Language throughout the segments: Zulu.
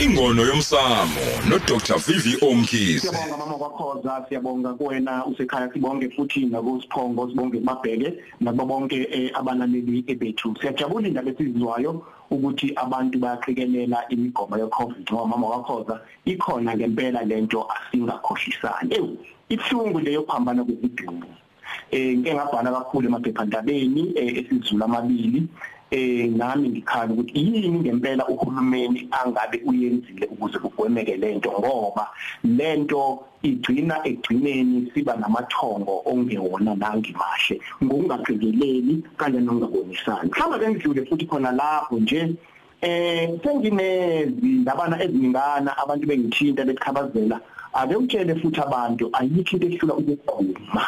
ingono yomsamo no Dr Vivi Omkhize Siyabonga mama kwakhoza. Siyabonga kuwena usekhaya. Sibonge futhi nakusiphongo sibonge mabheke nabo bonke eh, abalaleli ebethu. Siyajabula indaba esizwayo ukuthi abantu bayaqhikelela imigomo ye-covid ngoba mama wakhoza ikhona ngempela lento asingakhohlisani. Ewu ibuhlungu leyo kuhambana kwezidumbu eh ngike ngabhala kakhulu emaphephandabeni eh, esizulu amabili. Eh nami ngikhala ukuthi yini ngempela uhulumeni angabe uyenzile ukuze kugwemeke lento ngoba lento igcina egcineni siba namathongo ongewona nangimahle ngokungaqikeleli kanye nokungabonisani mhlawumbe bengidlule futhi khona lapho nje eh senginezindabana eziningana abantu bengithinta bekhabazela ake utshele futhi abantu ayikho into ehlula ukugquma.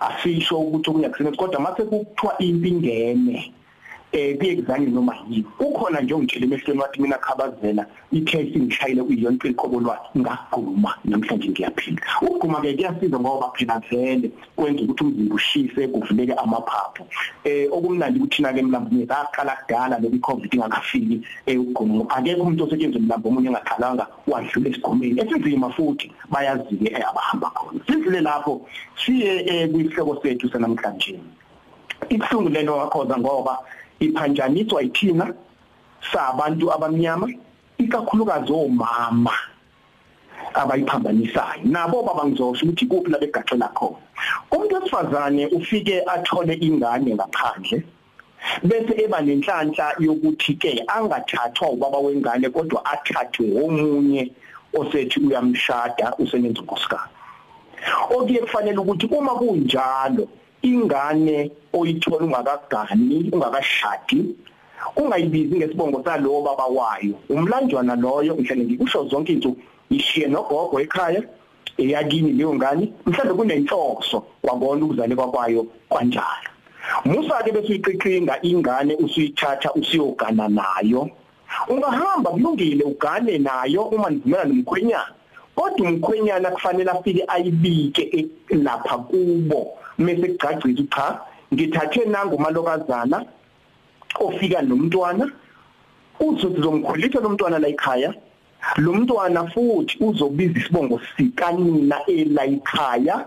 Asisho ukuthi okunyakusebenzi kodwa mase kuthiwa impi ingene eh kuyekuzanye noma yini? Ukhona nje ongitshela emehlweni wathi mina khabazela icase ngishayile uyonke iqobo lwakhe ngagquma namhlanje ngiyaphila. Ukugquma ke kuyasiza ngoba phela vele kwenza ukuthi umzimba ushise kuvuleke amaphaphu. Eh okumnandi ukuthi na ke mlambo ngaqala kudala lo covid ingakafiki eh ukugquma akekho umuntu osetshenzwe mlambo omunye engaqalanga wadlula esigomeni esinzima futhi bayazike abahamba khona. Sidlule lapho siye kwihloko sethu sanamhlanje. Ibuhlungu lento wakhoza ngoba iphanjaniswa yithina sabantu abamnyama ikakhulukazi omama abayiphambanisayo. Nabo baba ngizosho ukuthi kuphi la begaxela khona. Umuntu wesifazane ufike athole ingane ngaphandle bese eba nenhlanhla yokuthi ke angathathwa ubaba wengane kodwa athathwe omunye osethi uyamshada usenenza unkosikazi. Okuye kufanele ukuthi uma kunjalo ingane oyithola ungakagani ungakashadi ungayibizi ngesibongo salowo baba wayo. Umlanjwana loyo mhlawumbe ngikusho zonke izinto ishiye nogogo ekhaya eyakini leyo ngane mhlawumbe kunenhloso kwabona ukuzaleka kwayo kanjalo musa ke bese uyiqiqinga ingane usuyithatha usiyogana nayo. Ungahamba kulungile ugane nayo uma nivumela nomkhwenyana kodwa umkhwenyana kufanele afike ayibike lapha kubo. Mase kugcagcisa cha ngithathe nangu malokazana ofika nomntwana uzothi zomkhulisa lo mntwana la ekhaya. Lo mntwana futhi uzobiza isibongo sikanina ela ekhaya.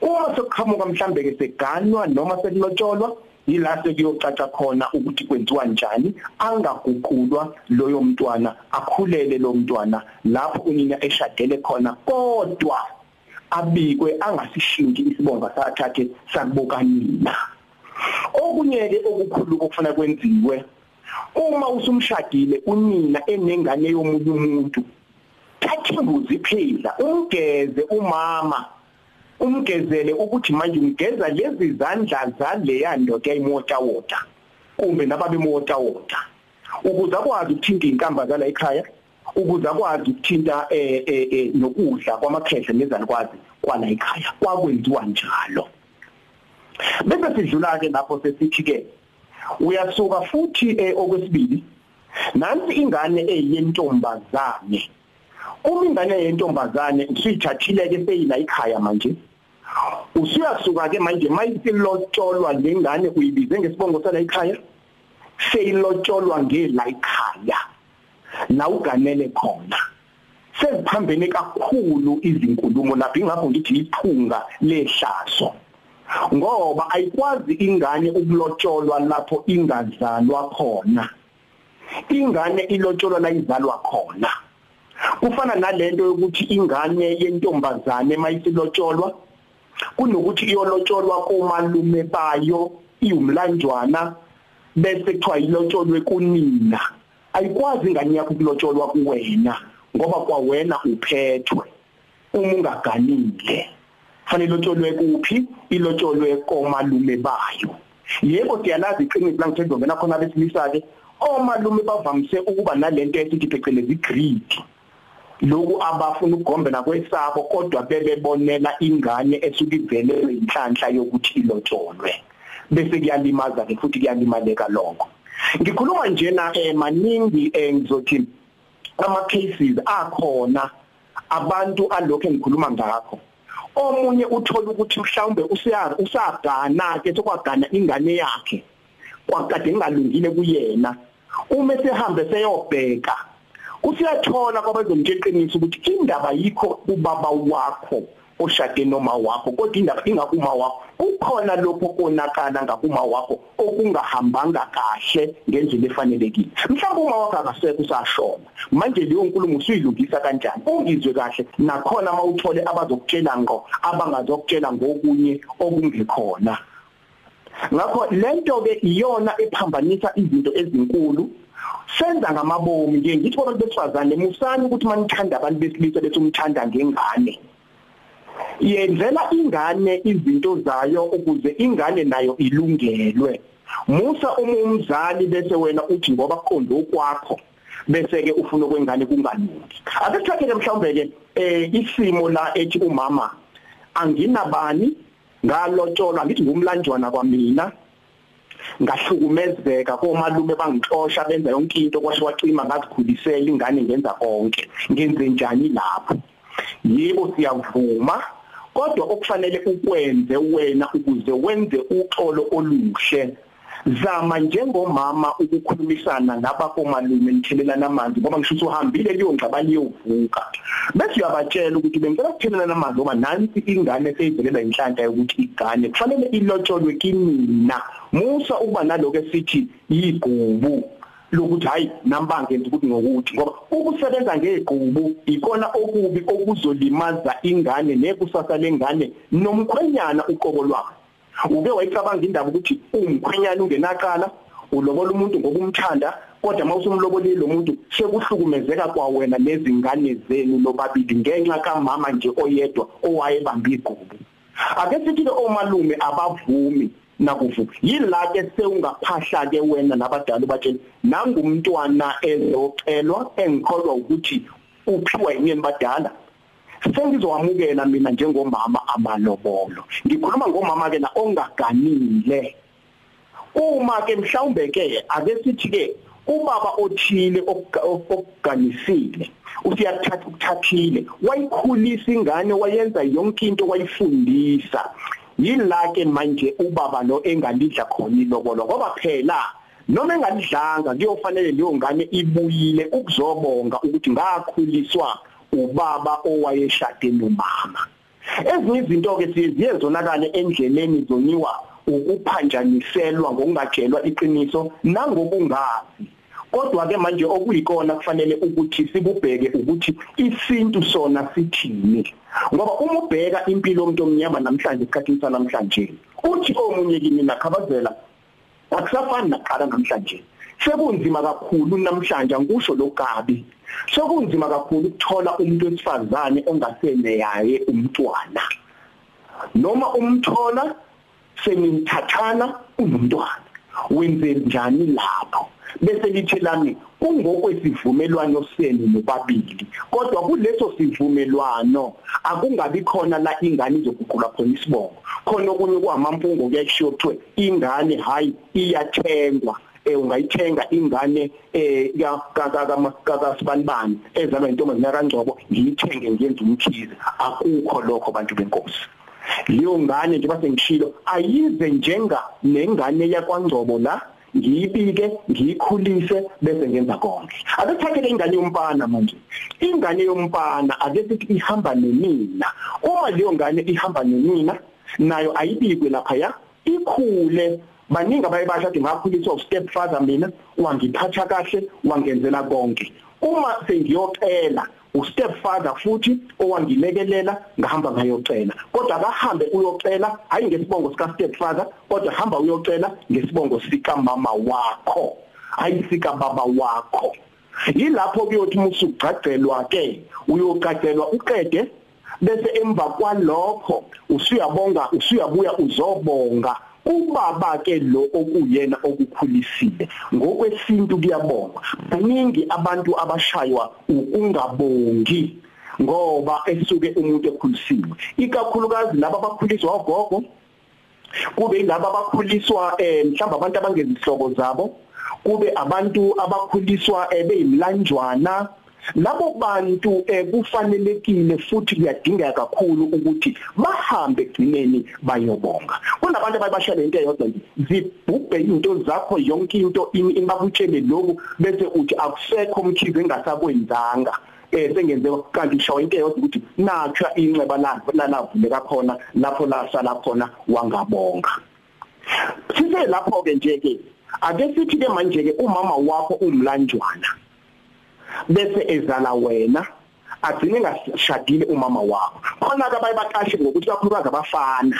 Uma sokuqhamuka mhlambe ke seganwa noma sekulotsholwa yila sekuyocaca khona ukuthi kwenziwa njani angaguqulwa loyo mntwana akhulele lo mntwana lapho unina eshadele khona kodwa. Abikwe angasishinki isibonga sakhe sakubokanina okunye ke okukhulu okufuna kwenziwe uma usumshadile unina enengane yomunye umuntu thatha imbuzi phela umgeze umama umgezele ukuthi manje ungeza lezi zandla zaleya ndoda eyimota wota kumbe nababe mota wota ukuze akwazi ukuthinta inkamba zala ekhaya? Ukuze akwazi ukuthinta eh eh nokudla kwamakhehle nezalukwazi kwala ekhaya kwakwenziwa njalo. Bese sidlula ke lapho sesithi ke uyasuka futhi okwesibili nansi ingane eyentombazane uma ingane yentombazane usuyithathile ke seyila ekhaya manje usuyasuka ke manje mayisilotsholwa lengane uyibize ngesibongo sala ekhaya seyilotsholwa ngela ekhaya. La uganele khona. Seziphambene kakhulu izinkulumo lapho ingakho ngithi iphunga lehlazo. Ngoba ayikwazi ingane ukulotsholwa lapho ingazalwa khona. Ingane ilotsholwa la izalwa khona. Kufana nalento yokuthi ingane yentombazane mayisilotsholwa kunokuthi iyolotsholwa komalume bayo iwumlanjwana bese kuthiwa ilotsholwe kunina. Ayikwazi ingane yakho ukulotsholwa kuwena ngoba kwawena uphethwe. Uma ungaganile. Fanele ilotsholwe kuphi? Ilotsholwe komalume bayo. Yebo siyalazi iqiniso la ngithe ngizongena khona besilisa ke omalume bavamise ukuba nalento esithi phecelezi greed. Loku abafuna ukugombela kwesabo kodwa bebebonela ingane esuke ivele inhlanhla yokuthi ilotsholwe bese kuyalimaza ke futhi kuyalimaleka lokho. Ngikhuluma njena eh maningi eh ngizothi ama cases akhona abantu alokho engikhuluma ngakho. Omunye uthola ukuthi mhlawumbe usiyara usagana ke sokwagana ingane yakhe kwakade ngalungile kuyena. Uma sehambe seyobheka usiyathola kwabazomtshela ukuthi indaba yikho ubaba wakho. Oshade noma wakho kodwa indaba ingakuma wakho kukhona lokho konakala ngakuma wakho okungahambanga kahle ngendlela efanelekile. Mhlawumbe uma wakho akasekho usashona. Manje leyo nkulumo usuyilungisa kanjani? Ungizwe kahle. Nakhona mawuthole abazokutshela ngo abangazokutshela ngokunye okungekhona. Ngakho lento ke iyona ephambanisa izinto ezinkulu. Senza ngamabomi nje. Ngithi kwabantu besifazane musani ukuthi manithanda abantu besilisa bethi umthanda ngengane. Yenzela ingane izinto zayo ukuze ingane nayo ilungelwe. Musa uma umzali bese wena uthi ngoba kuqonde okwakho bese ke ufuna kwengane kungalungi ake sithathe mhlawumbe ke eh isimo la ethi umama anginabani? Ngalotsholwa ngithi ngumlanjwana kwamina. Ngahlukumezeka komalume bangixosha benza yonke into kwasho wacima ngazikhulisela ingane ngenza konke. Ngenze njani lapho? Yebo siyavuma kodwa okufanele ukwenze wena ukuze wenze uxolo oluhle. Zama njengomama ukukhulumisana nabakomalume nithelelana amanzi ngoba ngisho ukuthi uhambile liyongxaba liyovuka. Bese uyabatshela ukuthi bengicela ukuthelelana amanzi ngoba nansi ingane seyivelela inhlanhla yokuthi igane. Kufanele ilotsholwe kimina musa ukuba naloko esithi yigubu. Lokuthi hayi nambange ukuthi ngokuthi. Ngoba ukusebenza ngegqubu ikona okubi okuzolimaza ingane nekusasa lengane nomkhwenyana uqobo lwakhe uke wayicabanga indaba ukuthi umkhwenyana ungenaqala ulobola umuntu ngokumthanda kodwa mawusumlobolile lo muntu sekuhlukumezeka kwawena nezingane zenu lobabili ngenxa kamama nje oyedwa owayebamba igqubu ake sithi ke omalume abavumi nakufu yila ke sewungaphahla ke wena nabadala batshela nangumntwana ezocelwa engikholwa ukuthi uphiwa yini badala? Sengizowamukela mina njengomama amalobolo. Ngikhuluma ngomama ke na ongaganile. Uma ke mhlawumbe ke ake sithi ke ubaba othile okuganisile usiyathatha ukuthathile wayikhulisa ingane wayenza yonke into wayifundisa. Yila ke manje ubaba lo engalidla khona ilobolo ngoba phela noma engalidlanga kuyofanele leyo ngane ibuyile ukuzobonga ukuthi ngakhuliswa ubaba owayeshade nomama. Ezinye izinto ke siziye zonakala endleleni zonyiwa ukuphanjaniselwa ngokungatshelwa iqiniso nangokungazi kodwa ke manje okuyikona kufanele ukuthi sibubheke ukuthi isintu sona sithini. Ngoba uma ubheka impilo yomuntu omnyama namhlanje esikhathini sanamhlanje uthi omunye kimi nakhabazela akusafani naqala namhlanje. Sekunzima kakhulu namhlanje ngisho lokabi. Sekunzima kakhulu ukuthola umuntu wesifazane ongasene yaye umntwana. Noma umthola senithathana unomntwana. Wenze njani lapho? Bese lithi lami kungokwesivumelwano senu nobabili kodwa kuleso sivumelwano akungabi khona la ingane izoguqula khona isibongo. Khona okunye kuhamampungo kuyashiyo kuthiwe ingane hayi iyathengwa. Eh ungayithenga ingane eh kasibani ezalwa intombazana kaNgcobo ngiyithenge ngenze umkhize. Akukho lokho bantu benkosi. Leyo ngane nje base ngishilo ayize njenga nengane yakwaNgcobo la. Ngiyibike ngiyikhulise bese ngenza konke. Ake thathe ingane yomfana manje. Ingane yomfana ake sithi ihamba nemina uma leyo ngane ihamba nemina nayo ayibikwe lapha ya ikhule. Baningi abayibasha ukuthi ngakhuliswa step father mina wangiphatha kahle wangenzela konke. Uma sengiyocela ustepfather futhi owangilekelela ngahamba ngayocela. Kodwa akahambe uyocela hayi ngesibongo sika stepfather kodwa hamba uyocela ngesibongo sika mama wakho hayi sika baba wakho. Yilapho kuyothi musugcagelwa ke uyocagelwa uqede bese emva kwalokho usuyabonga usuyabuya uzobonga. Ubaba ke lo okuyena okukhulisile. Ngokwesintu kuyabonga baningi abantu abashaywa ukungabongi ngoba esuke umuntu ekhulisiwe ikakhulukazi laba abakhuliswa ogogo kube yilabo abakhuliswa eh mhlawumbe abantu abangezihlobo zabo kube abantu abakhuliswa ebeyimlanjwana labo bantu eh, kufanelekile futhi kuyadingeka kakhulu ukuthi bahambe egcineni bayobonga. Kunabantu ababashela into eyodwa nje zibhubhe into zakho yonke into ingakutshele lokhu bese uthi akusekho umkhize engasakwenzanga. Eh sengenze kanti ishawa into eyodwa ukuthi nathwa inceba lakho lalavuleka khona lapho lasala khona wangabonga. Sise lapho ke nje ke ake sithi ke manje ke umama wakho umlanjwana. Bese ezala wena agcine ngashadile umama wakho. Khona ke bayibaqashe ngokuthi kakhulukazi abafana.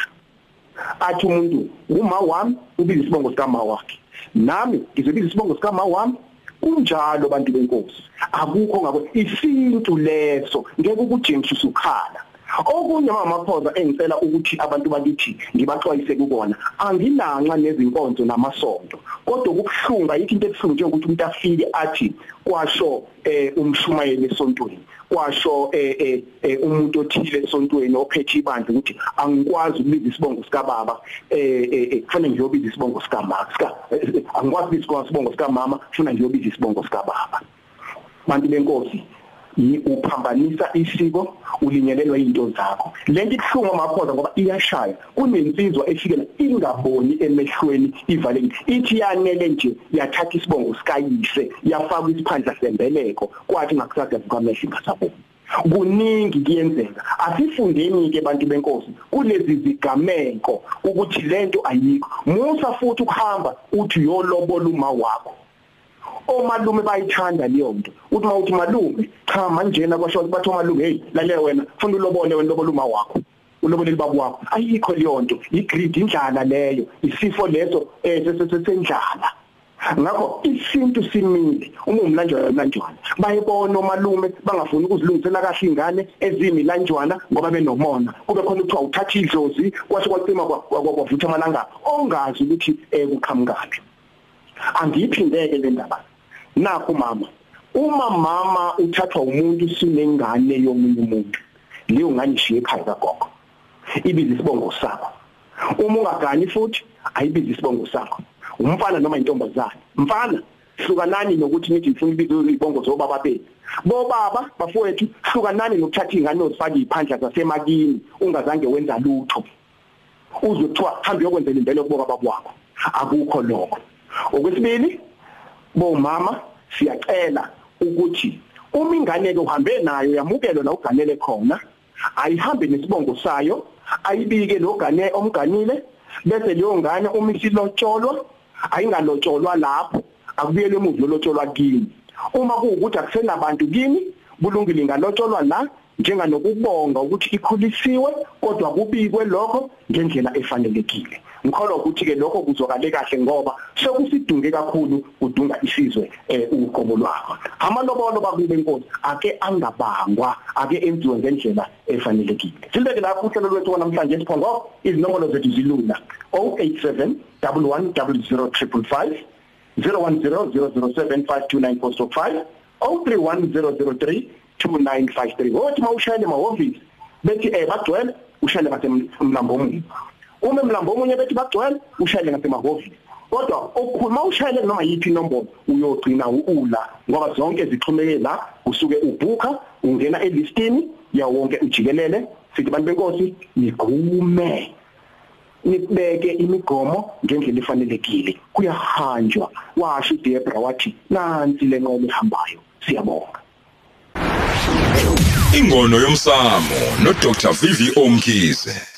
Athi umuntu uma wami ubiza isibongo sikama wakhe. Nami ngizobiza isibongo sikama wami? Kunjalo bantu benkosi. Akukho ngakho isintu leso ngeke ukujengiswe usukhala okunye mamaphoza engicela ukuthi abantu bakithi ngibaxwayise kubona angilanxa nezinkonzo namasonto kodwa ukubuhlunga yithi into ebuhlungu njengokuthi umuntu afike athi kwasho eh umshumayeli esontweni kwasho eh, eh, eh umuntu othile esontweni ophethe ibandla ukuthi angikwazi ukubiza isibongo sika baba eh, eh kufanele ngiyobiza isibongo sika mama sika angikwazi ukubiza isibongo sika mama kufanele ngiyobiza isibongo sika baba bantu benkosi uphambanisa isiko ulinyelelwa izinto zakho. Lento ibhlungu amaphoza ngoba iyashaya. Kunensizwa efikela ingaboni emehlweni ivalekile ithi yanele nje yathatha isibongo sikayise yafaka isiphandla sembeleko. Kwathi ngakusaza kwamehlo ngasaboni kuningi kuyenzeka. Asifundeni ke bantu benkosi kulezi zigameko ukuthi lento ayikho. Musa futhi ukuhamba uthi yolobola uma wakho omalume bayithanda leyo nto. Uthi mawuthi malume cha manjena kwasho bathi omalume hey lalela wena ufuna ulobole wena lobole uma wakho uloboleli babo wakho. Ayikho leyo nto igreed indlala leyo isifo leso eh sesendlala ngakho isintu simile uma umlanjwana umlanjwana bayibona omalume bangafuni ukuzilungisela kahle ingane ezimi lanjwana ngoba benomona. Kube khona ukuthiwa uthatha idlozi kwase kwacima kwavutha amalanga ongazi ukuthi eh kuqhamukaphi angiyiphindeke le ndaba. Nakho mama. Uma mama uthathwa umuntu sinengane yomunye umuntu leyo ngane ishiye ekhaya kagogo ibiza isibongo sakho uma ungagani futhi ayibiza isibongo sakho. Umfana noma intombazane. Mfana hlukanani nokuthi nithi ngifuna ibizo izibongo zobaba benu bobaba bafowethu hlukanani nokuthatha ingane ozifaka iphandla zasemakini ungazange wenza lutho? Uzothiwa hamba yokwenzela impela kuboka babwakho akukho lokho. Okwesibili bomama siyacela ukuthi uma ingane ke uhambe nayo yamukelwa la uganele khona. Ayihambe nesibongo sayo ayibike lo gane omganile bese leyo ngane uma isilotsholwa ayingalotsholwa lapho akubuyele emuva lotsholwa kini. Uma kuwukuthi akusenabantu kini bulungile ingalotsholwa la njenganokubonga ukuthi ikhulisiwe kodwa kubikwe lokho ngendlela efanelekile. Ngikholwa ukuthi ke lokho kuzokale kahle ngoba sekusidunge kakhulu udunga isizwe eh uqobo lwakho. Amalobolo bakube inkosi ake angabangwa ake enziwe ngendlela efanelekile. Sileke lapho uhlelo lwethu namhlanje siphongo izinombolo zethu zilula. 087 110055 010007529405 031003 2953 othi mawushayele emahhovisi bethi eh bagcwele ushayele ngasemlambo omunye uma emlambo omunye bethi bagcwele ushayele ngasemahhovisi kodwa okukhuluma ushayele noma yithi inombolo uyogcina uula ngoba zonke zixhumeke la usuke ubhuka ungena elistini yawo wonke ujikelele sithi bantu benkosi nigume nibeke imigomo ngendlela efanelekile. Kuyahanjwa washo uDebra wathi nansi lenqomo ehambayo siyabonga. Ingono yomsamo no Dr Vivi Omkhize.